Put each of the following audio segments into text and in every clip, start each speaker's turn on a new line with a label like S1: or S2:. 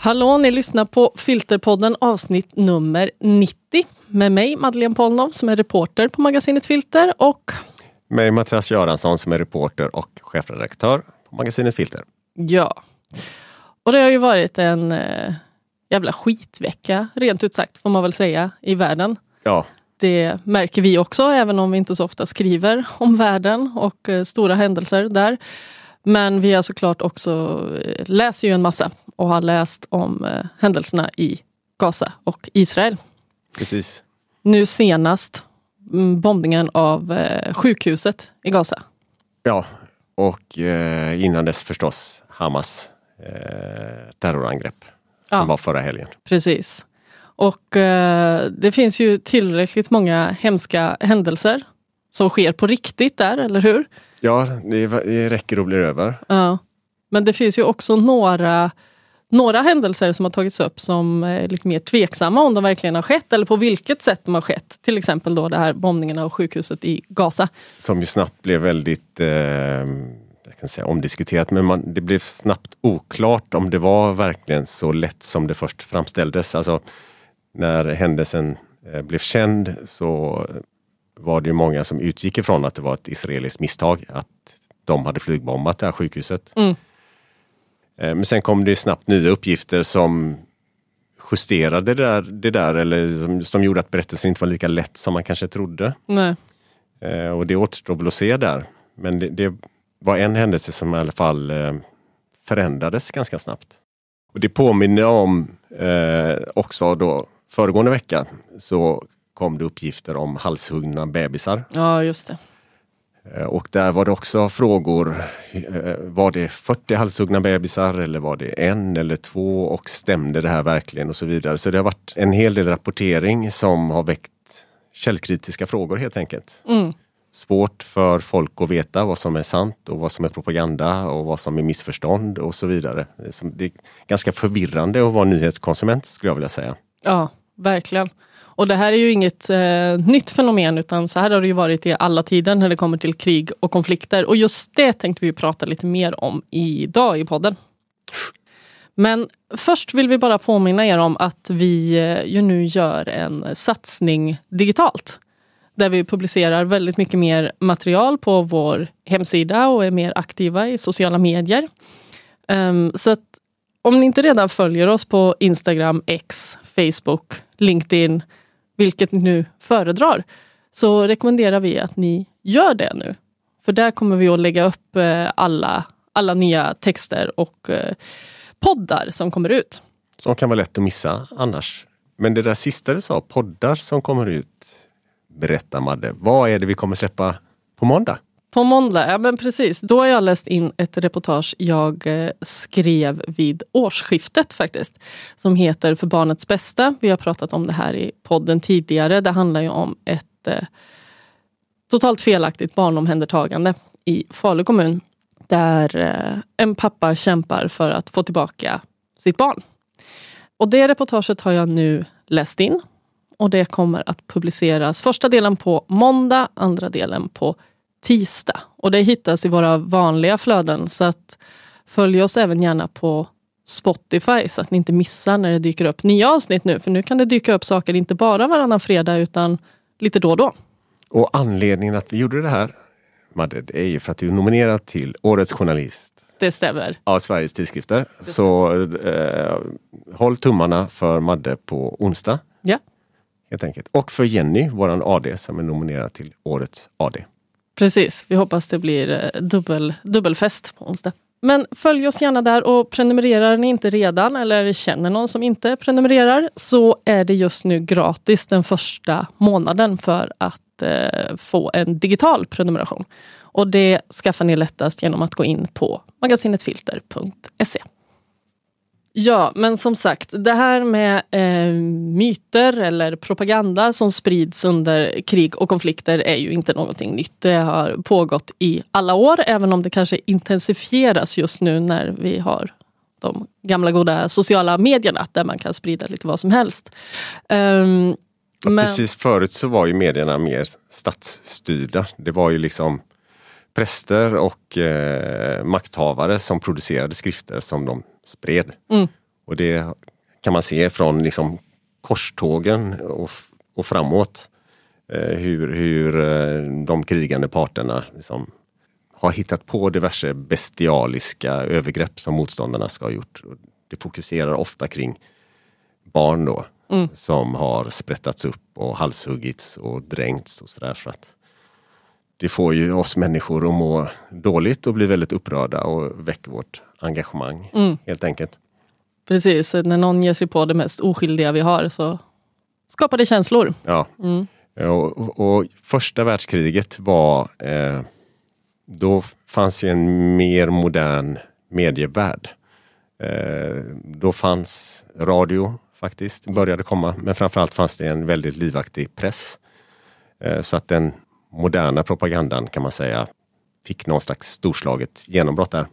S1: Hallå, ni lyssnar på Filterpodden avsnitt nummer 90 med mig Madeleine Polnov som är reporter på magasinet Filter och
S2: Mig Mattias Göransson som är reporter och chefredaktör på magasinet Filter.
S1: ja. Och det har ju varit en eh, jävla skitvecka rent ut sagt får man väl säga i världen.
S2: Ja,
S1: Det märker vi också även om vi inte så ofta skriver om världen och eh, stora händelser där. Men vi har såklart också eh, läser ju en massa och har läst om eh, händelserna i Gaza och Israel.
S2: precis.
S1: Nu senast mm, bombningen av eh, sjukhuset i Gaza.
S2: Ja, och eh, innan dess förstås Hamas eh, terrorangrepp som
S1: Ja.
S2: var förra helgen.
S1: Precis. Och eh, det finns ju tillräckligt många hemska händelser som sker på riktigt där, eller hur?
S2: Ja, det, det räcker och blir över.
S1: Ja. Men det finns ju också några, några händelser som har tagits upp som är lite mer tveksamma om de verkligen har skett eller på vilket sätt de har skett. Till exempel då det här bombningen av sjukhuset i Gaza.
S2: Som ju snabbt blev väldigt eh, kan säga, omdiskuterat. Men man, det blev snabbt oklart om det var verkligen så lätt som det först framställdes. Alltså, när händelsen eh, blev känd så var det ju många som utgick ifrån att det var ett israeliskt misstag. Att de hade flygbombat det här sjukhuset.
S1: Mm.
S2: Eh, Men sen kom det snabbt nya uppgifter som justerade det där, det där eller som, som gjorde att berättelsen inte var lika lätt som man kanske trodde.
S1: Nej.
S2: Eh, och det återstår väl att se där. Men det, det var en händelse som i alla fall eh, förändrades ganska snabbt. Och det påminner om eh, också då föregående vecka så kom det uppgifter om halshuggna bebisar.
S1: Ja, just det.
S2: Eh, Och där var det också frågor. eh, Var det 40 halshuggna bebisar eller var det en eller två och stämde det här verkligen och så vidare. Så det har varit en hel del rapportering som har väckt källkritiska frågor helt enkelt.
S1: Mm.
S2: Svårt för folk att veta vad som är sant och vad som är propaganda och vad som är missförstånd och så vidare. Det är ganska förvirrande att vara nyhetskonsument skulle jag vilja säga.
S1: Ja, verkligen. Och det här är ju inget eh, nytt fenomen utan så här har det ju varit i alla tider när det kommer till krig och konflikter. Och just det tänkte vi prata lite mer om idag i podden. Men först vill vi bara påminna er om att vi eh, ju nu gör en satsning digitalt. Där vi publicerar väldigt mycket mer material på vår hemsida och är mer aktiva i sociala medier. Ehm, så att om ni inte redan följer oss på Instagram, X, Facebook, LinkedIn, vilket ni nu föredrar, så rekommenderar vi att ni gör det nu. För där kommer vi att lägga upp eh, alla, alla nya texter och eh, poddar som kommer ut.
S2: Som kan vara lätt att missa annars. Men det där sista du sa, poddar som kommer ut. Berätta Madde, vad är det vi kommer släppa på måndag?
S1: På måndag, ja men precis. Då har jag läst in ett reportage jag eh, skrev vid årsskiftet faktiskt. Som heter För barnets bästa. Vi har pratat om det här i podden tidigare. Det handlar ju om ett eh, totalt felaktigt barnomhändertagande i Falu kommun. Där eh, en pappa kämpar för att få tillbaka sitt barn. Och det reportaget har jag nu läst in. Och det kommer att publiceras första delen på måndag, andra delen på tisdag. Och det hittas i våra vanliga flöden så att följ oss även gärna på Spotify så att ni inte missar när det dyker upp nya avsnitt nu. För nu kan det dyka upp saker inte bara varannan fredag utan lite då och då.
S2: Och anledningen att vi gjorde det här, Madde, det är ju för att du är nominerad till Årets journalist
S1: Det stämmer.
S2: av Sveriges tidskrifter. Så eh, håll tummarna för Madde på onsdag.
S1: Ja,
S2: Helt enkelt. Och för Jenny, våran AD, som är nominerad till Årets AD.
S1: precis. Vi hoppas det blir eh, dubbel, dubbelfest på onsdag. Men följ oss gärna där och prenumererar ni inte redan eller känner någon som inte prenumererar så är det just nu gratis den första månaden för att eh, få en digital prenumeration. Och det skaffar ni lättast genom att gå in på magasinetfilter.se. Ja, men som sagt, det här med eh, myter eller propaganda som sprids under krig och konflikter är ju inte någonting nytt. Det har pågått i alla år, även om det kanske intensifieras just nu när vi har de gamla goda sociala medierna där man kan sprida lite vad som helst. Um,
S2: men... Precis förut så var ju medierna mer statsstyrda. Det var ju liksom präster och eh, makthavare som producerade skrifter som de spred. Mm. Och det kan man se från liksom korstågen och, och framåt. Eh, hur, hur eh, de krigande parterna liksom har hittat på diverse bestialiska övergrepp som motståndarna ska ha gjort. Det fokuserar ofta kring barn då mm. som har sprättats upp och halshuggits och dränkts och sådär. För att det får ju oss människor att må dåligt och bli väldigt upprörda och väcker vårt engagemang mm. helt enkelt.
S1: Precis, när någon ger sig på det mest oskyldiga vi har så skapar det känslor.
S2: Ja. Mm. Och, och, första världskriget var eh, då fanns ju en mer modern medievärld. Eh, då fanns radio faktiskt, började komma, men framförallt fanns det en väldigt livaktig press. Eh, så att den moderna propagandan kan man säga fick någon slags storslaget genombrott där.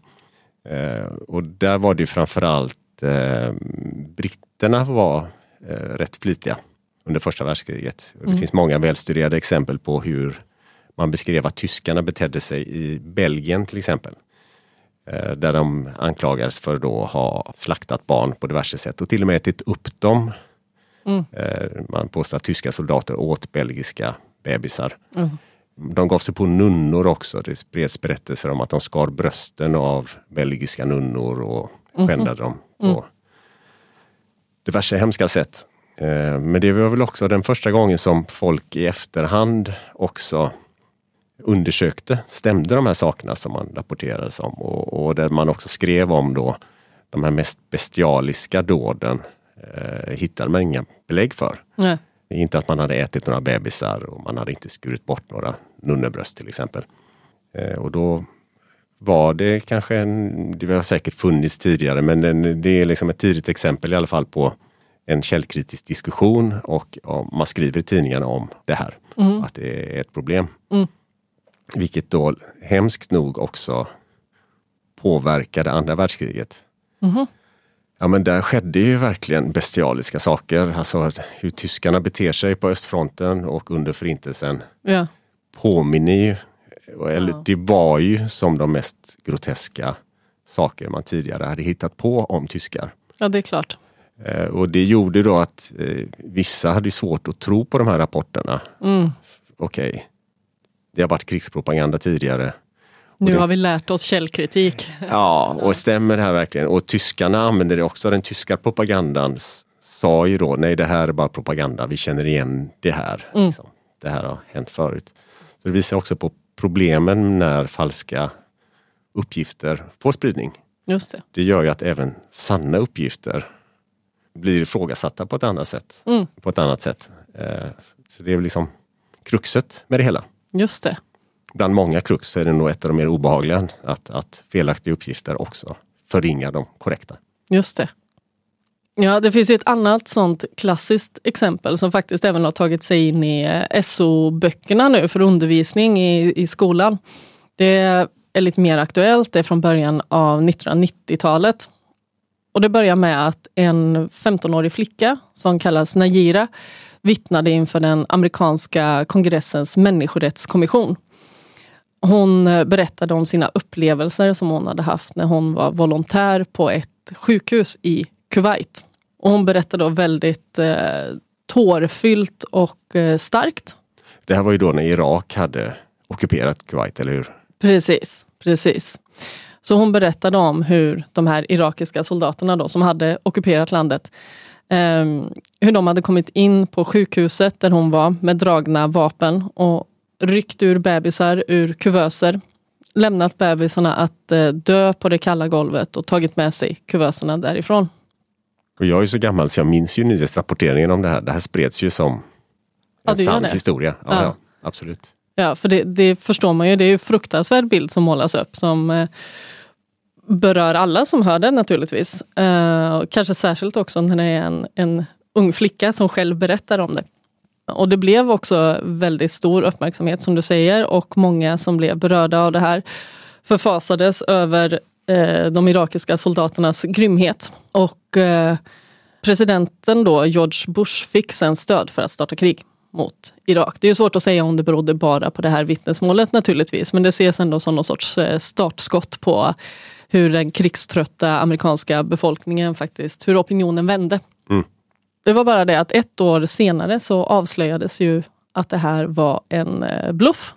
S2: Eh, och där var det framförallt britterna var rätt flitiga under första världskriget. Det mm. finns många välstuderade exempel på hur man beskrev att tyskarna betedde sig i Belgien till exempel. Eh, där de anklagades för att ha slaktat barn på diverse sätt och till och med ätit upp dem. Mm. Eh, man påstår att tyska soldater åt belgiska bebisar. Mm. De gav sig på nunnor också. Det spreds berättelser om att de skar brösten av belgiska nunnor och mhm. skändade dem på mm. diverse hemska sätt. Eh, men det var väl också den första gången som folk i efterhand också undersökte, stämde de här sakerna som man rapporterades om och, och där man också skrev om då de här mest bestialiska dåden eh, hittade man inga belägg för. Nej. Inte att man hade ätit några bebisar och man hade inte skurit bort några nunnebröst till exempel. Eh, och då var det kanske, en, det har säkert funnits tidigare, men det är liksom ett tidigt exempel i alla fall på en källkritisk diskussion och, och man skriver i tidningarna om det här, mm. att det är ett problem. Mm. Vilket då hemskt nog också påverkade andra världskriget. Mm. Ja men där skedde ju verkligen bestialiska saker. Alltså hur tyskarna beter sig på östfronten och under förintelsen ja. påminner ju, eller ja. det var ju som de mest groteska saker man tidigare hade hittat på om tyskar.
S1: Ja det är klart.
S2: Eh, och det gjorde då att eh, vissa hade svårt att tro på de här rapporterna. Mm. Okej, okay. det har varit krigspropaganda tidigare.
S1: Nu
S2: det,
S1: har vi lärt oss källkritik.
S2: Ja, och stämmer det här verkligen? Och tyskarna använder det också. Den tyska propagandan sa ju då, nej det här är bara propaganda, vi känner igen det här. Mm. Liksom. Det här har hänt förut. Så det visar också på problemen när falska uppgifter får spridning.
S1: Just det.
S2: det gör ju att även sanna uppgifter blir ifrågasatta på ett annat sätt. Mm. På ett annat sätt. Eh, så det är liksom kruxet med det hela.
S1: Just det.
S2: Bland många krux så är det nog ett av de mer obehagliga att, att felaktiga uppgifter också förringar de korrekta.
S1: Just det. Ja, det finns ett annat sånt klassiskt exempel som faktiskt även har tagit sig in i eh, SO-böckerna nu för undervisning i, i skolan. Det är lite mer aktuellt, det är från början av 1990-talet. Och det börjar med att en 15-årig flicka som kallas Najira vittnade inför den amerikanska kongressens människorättskommission. Hon eh, berättade om sina upplevelser som hon hade haft när hon var volontär på ett sjukhus i Kuwait. Och hon berättade då väldigt eh, tårfyllt och eh, starkt.
S2: Det här var ju då när Irak hade ockuperat Kuwait, eller hur?
S1: Precis, precis. Så hon berättade om hur de här irakiska soldaterna då, som hade ockuperat landet, eh, hur de hade kommit in på sjukhuset där hon var med dragna vapen och ryckt ur bebisar ur kuvöser. Lämnat bebisarna att eh, dö på det kalla golvet och tagit med sig kuvöserna därifrån.
S2: Och jag är så gammal så jag minns ju nyhetsrapporteringen om det här. Det här spreds ju som en ja, sann historia. Ja, ja. ja, absolut.
S1: Ja, för det, det, förstår man ju. Det är ju fruktansvärd bild som målas upp som eh, berör alla som hör den naturligtvis. Eh, kanske särskilt också när det är en, en ung flicka som själv berättar om det. Och det blev också väldigt stor uppmärksamhet som du säger och många som blev berörda av det här förfasades över eh, de irakiska soldaternas grymhet. Och eh, presidenten då, George Bush, fick sen stöd för att starta krig mot Irak. Det är svårt att säga om det berodde bara på det här vittnesmålet naturligtvis, men det ses ändå som någon sorts eh, startskott på hur den krigströtta amerikanska befolkningen faktiskt, hur opinionen vände. Det var bara det att ett år senare så avslöjades ju att det här var en eh, bluff.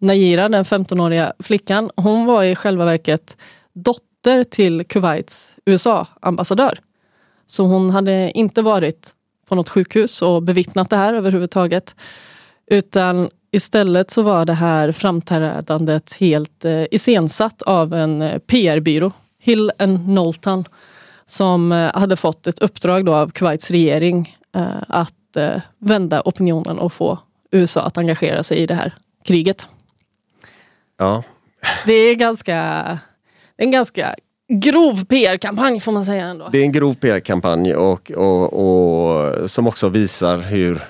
S1: Najira, den 15-åriga flickan, hon var i själva verket dotter till Kuwaits USA-ambassadör. Så hon hade inte varit på något sjukhus och bevittnat det här överhuvudtaget. Utan istället så var det här framträdandet helt eh, iscensatt av en eh, PR-byrå, Hill and Knowlton, som eh, hade fått ett uppdrag då av Kuwaits regering eh, att eh, vända opinionen och få USA att engagera sig i det här kriget.
S2: Ja,
S1: Det är ganska, en ganska grov PR-kampanj får man säga ändå.
S2: det är en grov PR-kampanj och, och, och som också visar hur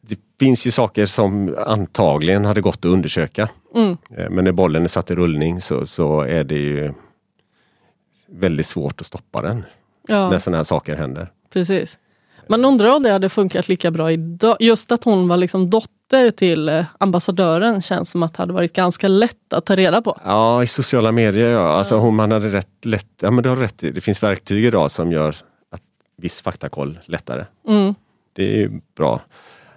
S2: det finns ju saker som antagligen hade gått att undersöka.
S1: Mm.
S2: Men när bollen är satt i rullning så, så är det ju väldigt svårt att stoppa den
S1: Ja.
S2: när sådana här saker händer.
S1: Precis. Man undrar om det hade funkat lika bra idag. Just att hon var liksom dotter till eh, ambassadören känns som att det hade varit ganska lätt att ta reda på.
S2: Ja, i sociala medier ja. Alltså, hon, man hade rätt lätt, ja men du har rätt det finns verktyg idag som gör att viss faktakoll lättare.
S1: Mm.
S2: Det är bra.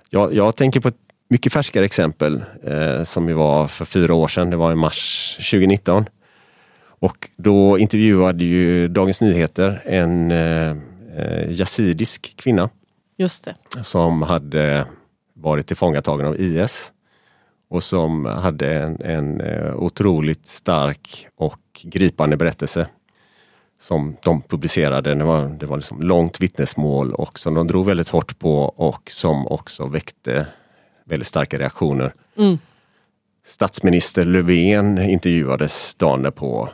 S2: Jag, jag tänker på ett mycket färskare exempel eh, som ju var för fyra år sedan. Det var i mars 2019. Och då intervjuade ju Dagens Nyheter en eh, yazidisk kvinna
S1: Just det.
S2: som hade varit tillfångatagen av IS och som hade en, en eh, otroligt stark och gripande berättelse som de publicerade. Det var, det var liksom långt vittnesmål och som de drog väldigt hårt på och som också väckte väldigt starka reaktioner.
S1: Mm.
S2: Statsminister Löfven intervjuades dagen därpå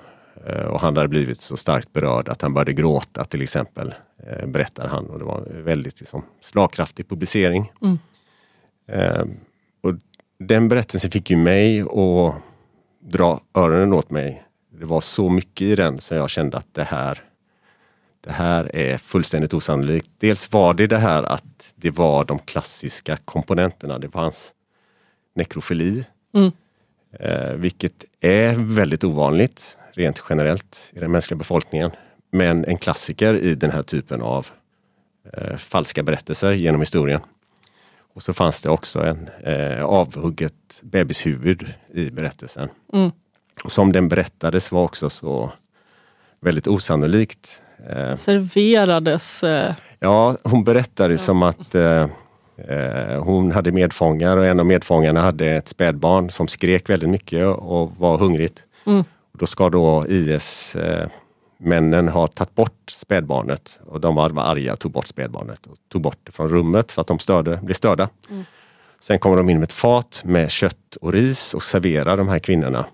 S2: och han hade blivit så starkt berörd att han började gråta till exempel, eh, berättar han. Och det var en väldigt liksom, slagkraftig publicering.
S1: Mm.
S2: Eh, och den berättelsen fick ju mig att dra öronen åt mig. Det var så mycket i den så jag kände att det här, det här är fullständigt osannolikt. Dels var det det här att det var de klassiska komponenterna. Det fanns nekrofili,
S1: Mm.
S2: eh, vilket är väldigt ovanligt rent generellt i den mänskliga befolkningen. Men en klassiker i den här typen av eh, falska berättelser genom historien. Och så fanns det också en eh, avhugget bebishuvud i berättelsen.
S1: Mm.
S2: Och som den berättades var också så väldigt osannolikt. Eh,
S1: Serverades. Eh,
S2: Ja, hon berättade som att eh, eh, hon hade medfångar och en av medfångarna hade ett spädbarn som skrek väldigt mycket och var hungrigt.
S1: Mm.
S2: Då ska då IS eh, ha tagit bort spädbarnet och de var, var arga och tog bort spädbarnet och tog bort det från rummet för att de störde, blev störda.
S1: Mm.
S2: Sen kommer de in med ett fat med kött och ris och serverar de här kvinnorna.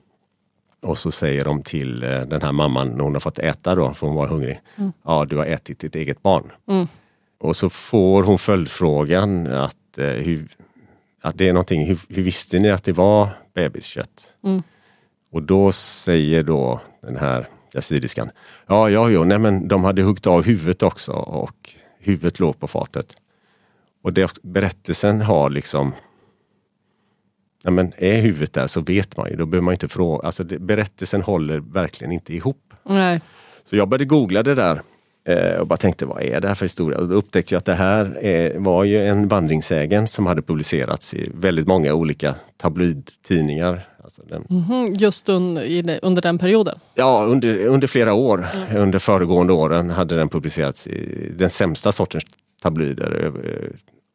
S2: Och så säger de till eh, den här mamman när hon har fått äta då, för hon var hungrig. Ja, du har ätit ditt eget barn.
S1: Mm.
S2: Och så får hon följdfrågan att, eh, hur, att det är någonting, hur, hur visste ni att det var bebiskött?
S1: Mm.
S2: Och då säger då den här yazidiskan, ja, ja, ja, nej men de hade huggit av huvudet också och huvudet låg på fatet. Och det, berättelsen har liksom Ja, men är huvudet där så vet man ju, då behöver man inte fråga. Alltså det, berättelsen håller verkligen inte ihop.
S1: nej.
S2: Så jag började googla det där eh, och bara tänkte vad är det här för historia? Och då upptäckte jag att det här eh, var ju en vandringssägen som hade publicerats i väldigt många olika tabloidtidningar. Alltså den,
S1: Mhm, Just un, under den perioden.
S2: ja, under, under flera år, under föregående åren hade den publicerats i den sämsta sortens tabloider över eh,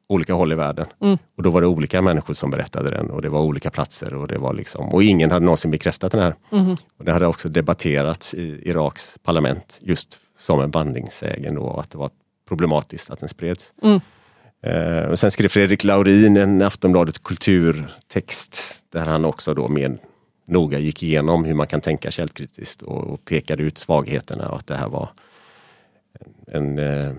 S2: olika håll i världen.
S1: Mm.
S2: Och då var det olika människor som berättade den och det var olika platser och det var liksom, och ingen hade någonsin bekräftat den här.
S1: Mhm.
S2: Och det hade också debatterats i Iraks parlament just som en vandringssägen då, att det var problematiskt att den spreds. Eh, och sen skrev Fredrik Laurin en Aftonbladet kulturtext där han också då mer noga gick igenom hur man kan tänka källkritiskt och, och pekade ut svagheterna och att det här var en, en eh,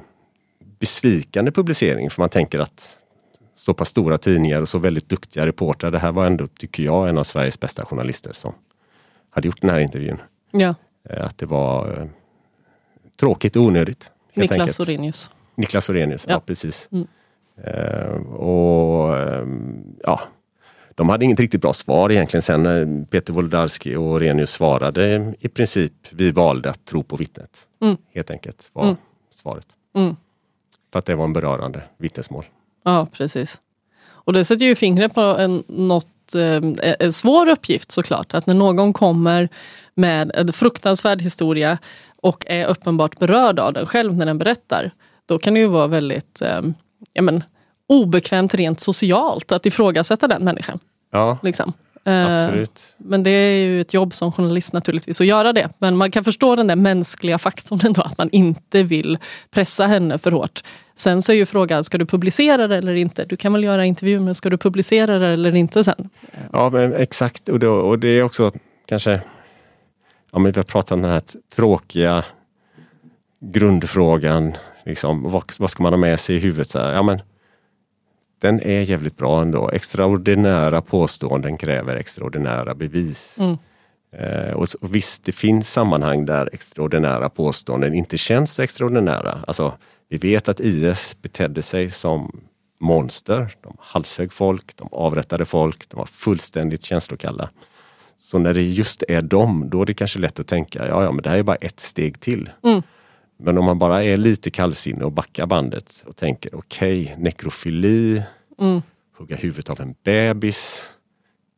S2: besvikande publicering för man tänker att så pass stora tidningar och så väldigt duktiga reportrar. Det här var ändå, tycker jag, en av Sveriges bästa journalister som hade gjort den här intervjun.
S1: Ja.
S2: Eh, Att det var tråkigt och onödigt.
S1: Niklas
S2: enkelt.
S1: Orenius.
S2: Niklas Orenius, ja,
S1: Ja.
S2: precis.
S1: Mm.
S2: Eh, och ehm, ja, de hade inget riktigt bra svar egentligen sen när Peter Wolodarski och Orenius svarade i princip vi valde att tro på vittnet.
S1: Mm.
S2: Helt enkelt var
S1: Mm.
S2: svaret.
S1: Mm.
S2: För att det var en berörande vittnesmål.
S1: Ja, precis. Och det sätter ju fingret på en, något, eh, en svår uppgift såklart. Att när någon kommer med en fruktansvärd historia och är uppenbart berörd av den själv när den berättar. Då kan det ju vara väldigt eh, ja, men, obekvämt rent socialt att ifrågasätta den människan.
S2: Ja,
S1: Liksom. Eh,
S2: absolut.
S1: Men det är ju ett jobb som journalist naturligtvis att göra det. Men man kan förstå den där mänskliga faktorn ändå, att man inte vill pressa henne för hårt. Sen så är ju frågan, ska du publicera det eller inte? Du kan väl göra intervjun, men ska du publicera det eller inte sen?
S2: Ja, men exakt. Och, då, och det är också kanske, ja, men vi har pratat om den här tråkiga grundfrågan. Liksom, vad, vad ska man ha med sig i huvudet? Så här, ja, men, den är jävligt bra ändå. Extraordinära påståenden kräver extraordinära bevis.
S1: Mm.
S2: Eh, och, så, och visst, det finns sammanhang där extraordinära påståenden inte känns så extraordinära. Alltså, vi vet att IS betedde sig som monster. De halshögg folk, de avrättade folk, de var fullständigt känslokalla. Så när det just är dem, då är det kanske lätt att tänka, ja, ja men det här är bara ett steg till.
S1: Mm.
S2: Men om man bara är lite kallsinnig och backar bandet och tänker, okej, nekrofili,
S1: Mm.
S2: hugga huvudet av en bebis,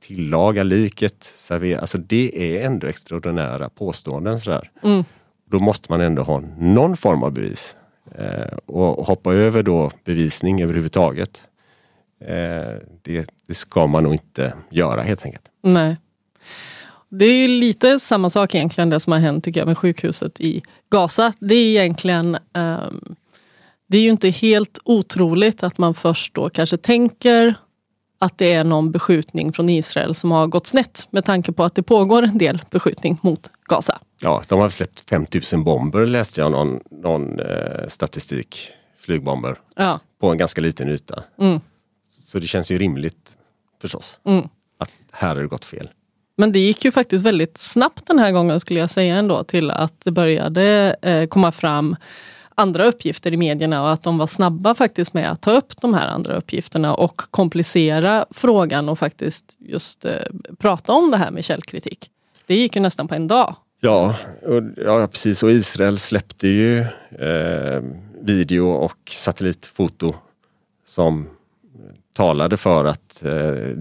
S2: tillaga liket, servera. Alltså det är ändå extraordinära påståenden. Sådär.
S1: Mm.
S2: Då måste man ändå ha någon form av bevis. Eh, och hoppa över då bevisning överhuvudtaget. Eh, det, det ska man nog inte göra helt enkelt.
S1: Nej. Det är ju lite samma sak egentligen det som har hänt tycker jag med sjukhuset i Gaza. Det är egentligen ehm, Det är ju inte helt otroligt att man först då kanske tänker att det är någon beskjutning från Israel som har gått snett med tanke på att det pågår en del beskjutning mot Gaza.
S2: Ja, de har släppt 5000 bomber läste jag någon, någon eh, statistik. Flygbomber
S1: Ja.
S2: på en ganska liten yta.
S1: Mm.
S2: Så det känns ju rimligt förstås.
S1: Mm.
S2: Att här har det gått fel.
S1: Men det gick ju faktiskt väldigt snabbt den här gången skulle jag säga ändå till att det började eh, komma fram andra uppgifter i medierna och att de var snabba faktiskt med att ta upp de här andra uppgifterna och komplicera frågan och faktiskt just eh, prata om det här med källkritik. Det gick ju nästan på en dag.
S2: Ja, och, ja precis. Och Israel släppte ju eh, video och satellitfoto som talade för att eh,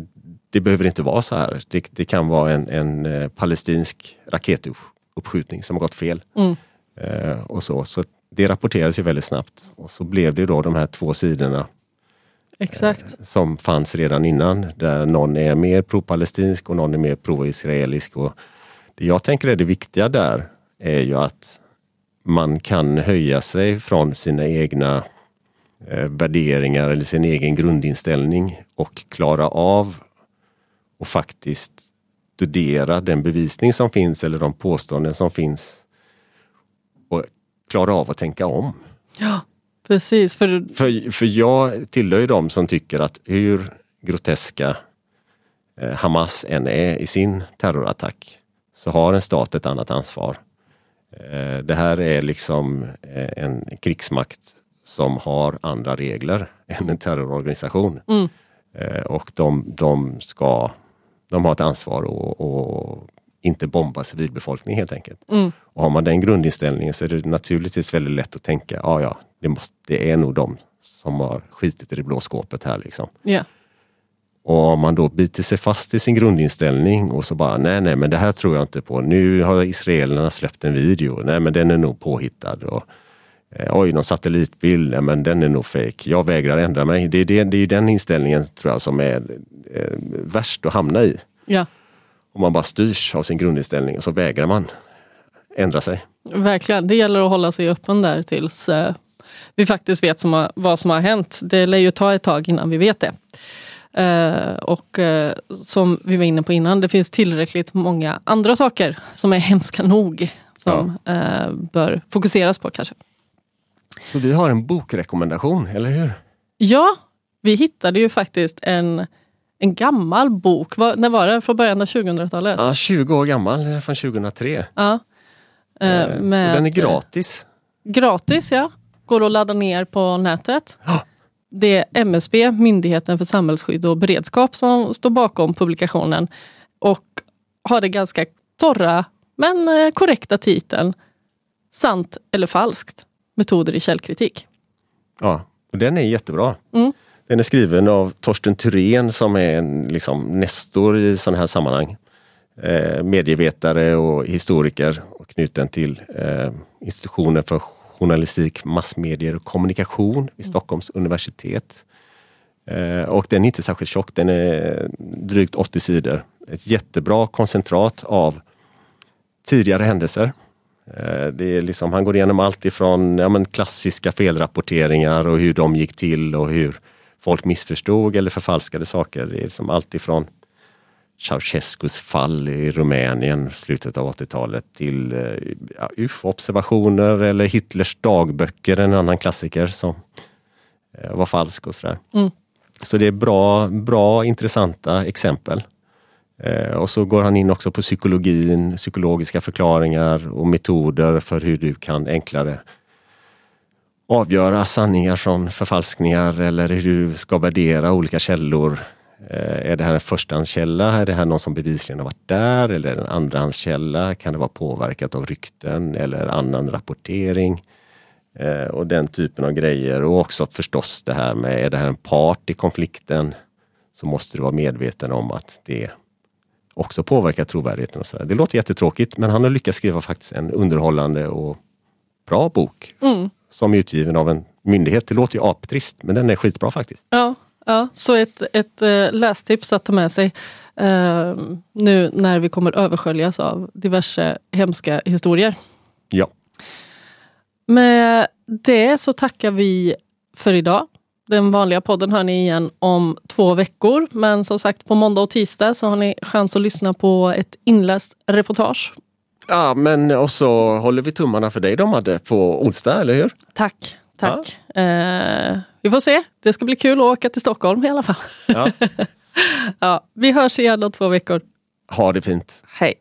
S2: det behöver inte vara så här. Det, det kan vara en, en eh, palestinsk raketuppskjutning som har gått fel.
S1: Mm.
S2: Eh, och så. så det rapporterades ju väldigt snabbt och så blev det då de här två sidorna
S1: Exakt.
S2: som fanns redan innan där någon är mer pro-palestinsk och någon är mer pro-israelisk. Och det jag tänker är det viktiga där är ju att man kan höja sig från sina egna eh, värderingar eller sin egen grundinställning och klara av och faktiskt studera den bevisning som finns eller de påståenden som finns och klara av att tänka om.
S1: Ja, precis. För,
S2: För, för jag tillhör ju de som tycker att hur groteska eh, Hamas än är i sin terrorattack så har en stat ett annat ansvar. Eh, det här är liksom eh, en krigsmakt som har andra regler än en terrororganisation.
S1: Mm.
S2: Och de, de ska de har ett ansvar att inte bomba civilbefolkning helt enkelt.
S1: Mm.
S2: Och har man den grundinställningen så är det naturligtvis väldigt lätt att tänka, ja ja, det, måste, det är nog de som har skitit i det blå skåpet här liksom.
S1: ja.
S2: Och om man då biter sig fast i sin grundinställning och så bara, nej nej men det här tror jag inte på. Nu har israelerna släppt en video, nej men den är nog påhittad. Och, Oj, någon satellitbild, nej men den är nog fake. Jag vägrar ändra mig. Det är, det, det är den inställningen tror jag som är eh, värst att hamna i.
S1: ja,
S2: Om man bara styrs av sin grundinställning och så vägrar man ändra sig.
S1: verkligen. Det gäller att hålla sig öppen där tills eh, vi faktiskt vet som har, vad som har hänt. Det lär ju ta ett tag innan vi vet det. Eh, och eh, som vi var inne på innan, det finns tillräckligt många andra saker som är hemska nog som eh, bör fokuseras på kanske.
S2: Så vi har en bokrekommendation, eller hur?
S1: Ja, vi hittade ju faktiskt en, en gammal bok. Var, när var det? Från början av 2000-talet?
S2: Ja, 20 år gammal, från 2003.
S1: Ja. Eh,
S2: Eh,
S1: med-
S2: den är gratis.
S1: Gratis ja. Går att ladda ner på nätet.
S2: Ja.
S1: Det är MSB, Myndigheten för samhällsskydd och beredskap, som står bakom publikationen och har det ganska torra men eh, korrekta titeln Sant eller falskt? Metoder i källkritik.
S2: Ja, och den är jättebra.
S1: Mm.
S2: Den är skriven av Torsten Thyrén som är en liksom, nestor i sådana här sammanhang. Eh, medievetare och historiker och knuten till eh, institutionen för journalistik, massmedier och kommunikation vid Stockholms universitet. Eh, och den är inte särskilt tjock, den är drygt 80 sidor. Ett jättebra koncentrat av tidigare händelser. Eh, Det är liksom, han går igenom allt ifrån ja, men klassiska felrapporteringar och hur de gick till och hur folk missförstod eller förfalskade saker. Det är liksom allt ifrån Ceausescus fall i Rumänien slutet av 80-talet till eh, ja, UFO-observationer eller Hitlers dagböcker, en annan klassiker som eh, var falsk och sådär.
S1: Mm.
S2: Så det är bra, bra intressanta exempel. Eh, och så går han in också på psykologin, psykologiska förklaringar och metoder för hur du kan enklare avgöra sanningar från förfalskningar eller hur du ska värdera olika källor. Eh, är det här en förstahandskälla? Är det här någon som bevisligen har varit där? Eller är det en andrahandskälla? Kan det vara påverkat av rykten eller annan rapportering? Eh, och den typen av grejer. Och också förstås det här med, är det här en part i konflikten? Så måste du vara medveten om att det också påverkar trovärdigheten. Och så där. Det låter jättetråkigt men han har lyckats skriva faktiskt en underhållande och bra bok
S1: Mm.
S2: som är utgiven av en myndighet. Det låter ju aptrist men den är skitbra faktiskt.
S1: Ja, ja, så ett, ett eh, lästips att ta med sig eh, nu när vi kommer översköljas av diverse hemska historier.
S2: Ja,
S1: Med det så tackar vi för idag. Den vanliga podden hör ni igen om två veckor. Men som sagt på måndag och tisdag så har ni chans att lyssna på ett inläst reportage.
S2: ja men och så håller vi tummarna för dig de hade på onsdag, eller hur?
S1: Tack, tack. Eh, vi får se. Det ska bli kul att åka till Stockholm i alla fall.
S2: Ja.
S1: Ja, vi hörs igen om två veckor.
S2: ha det fint.
S1: Hej.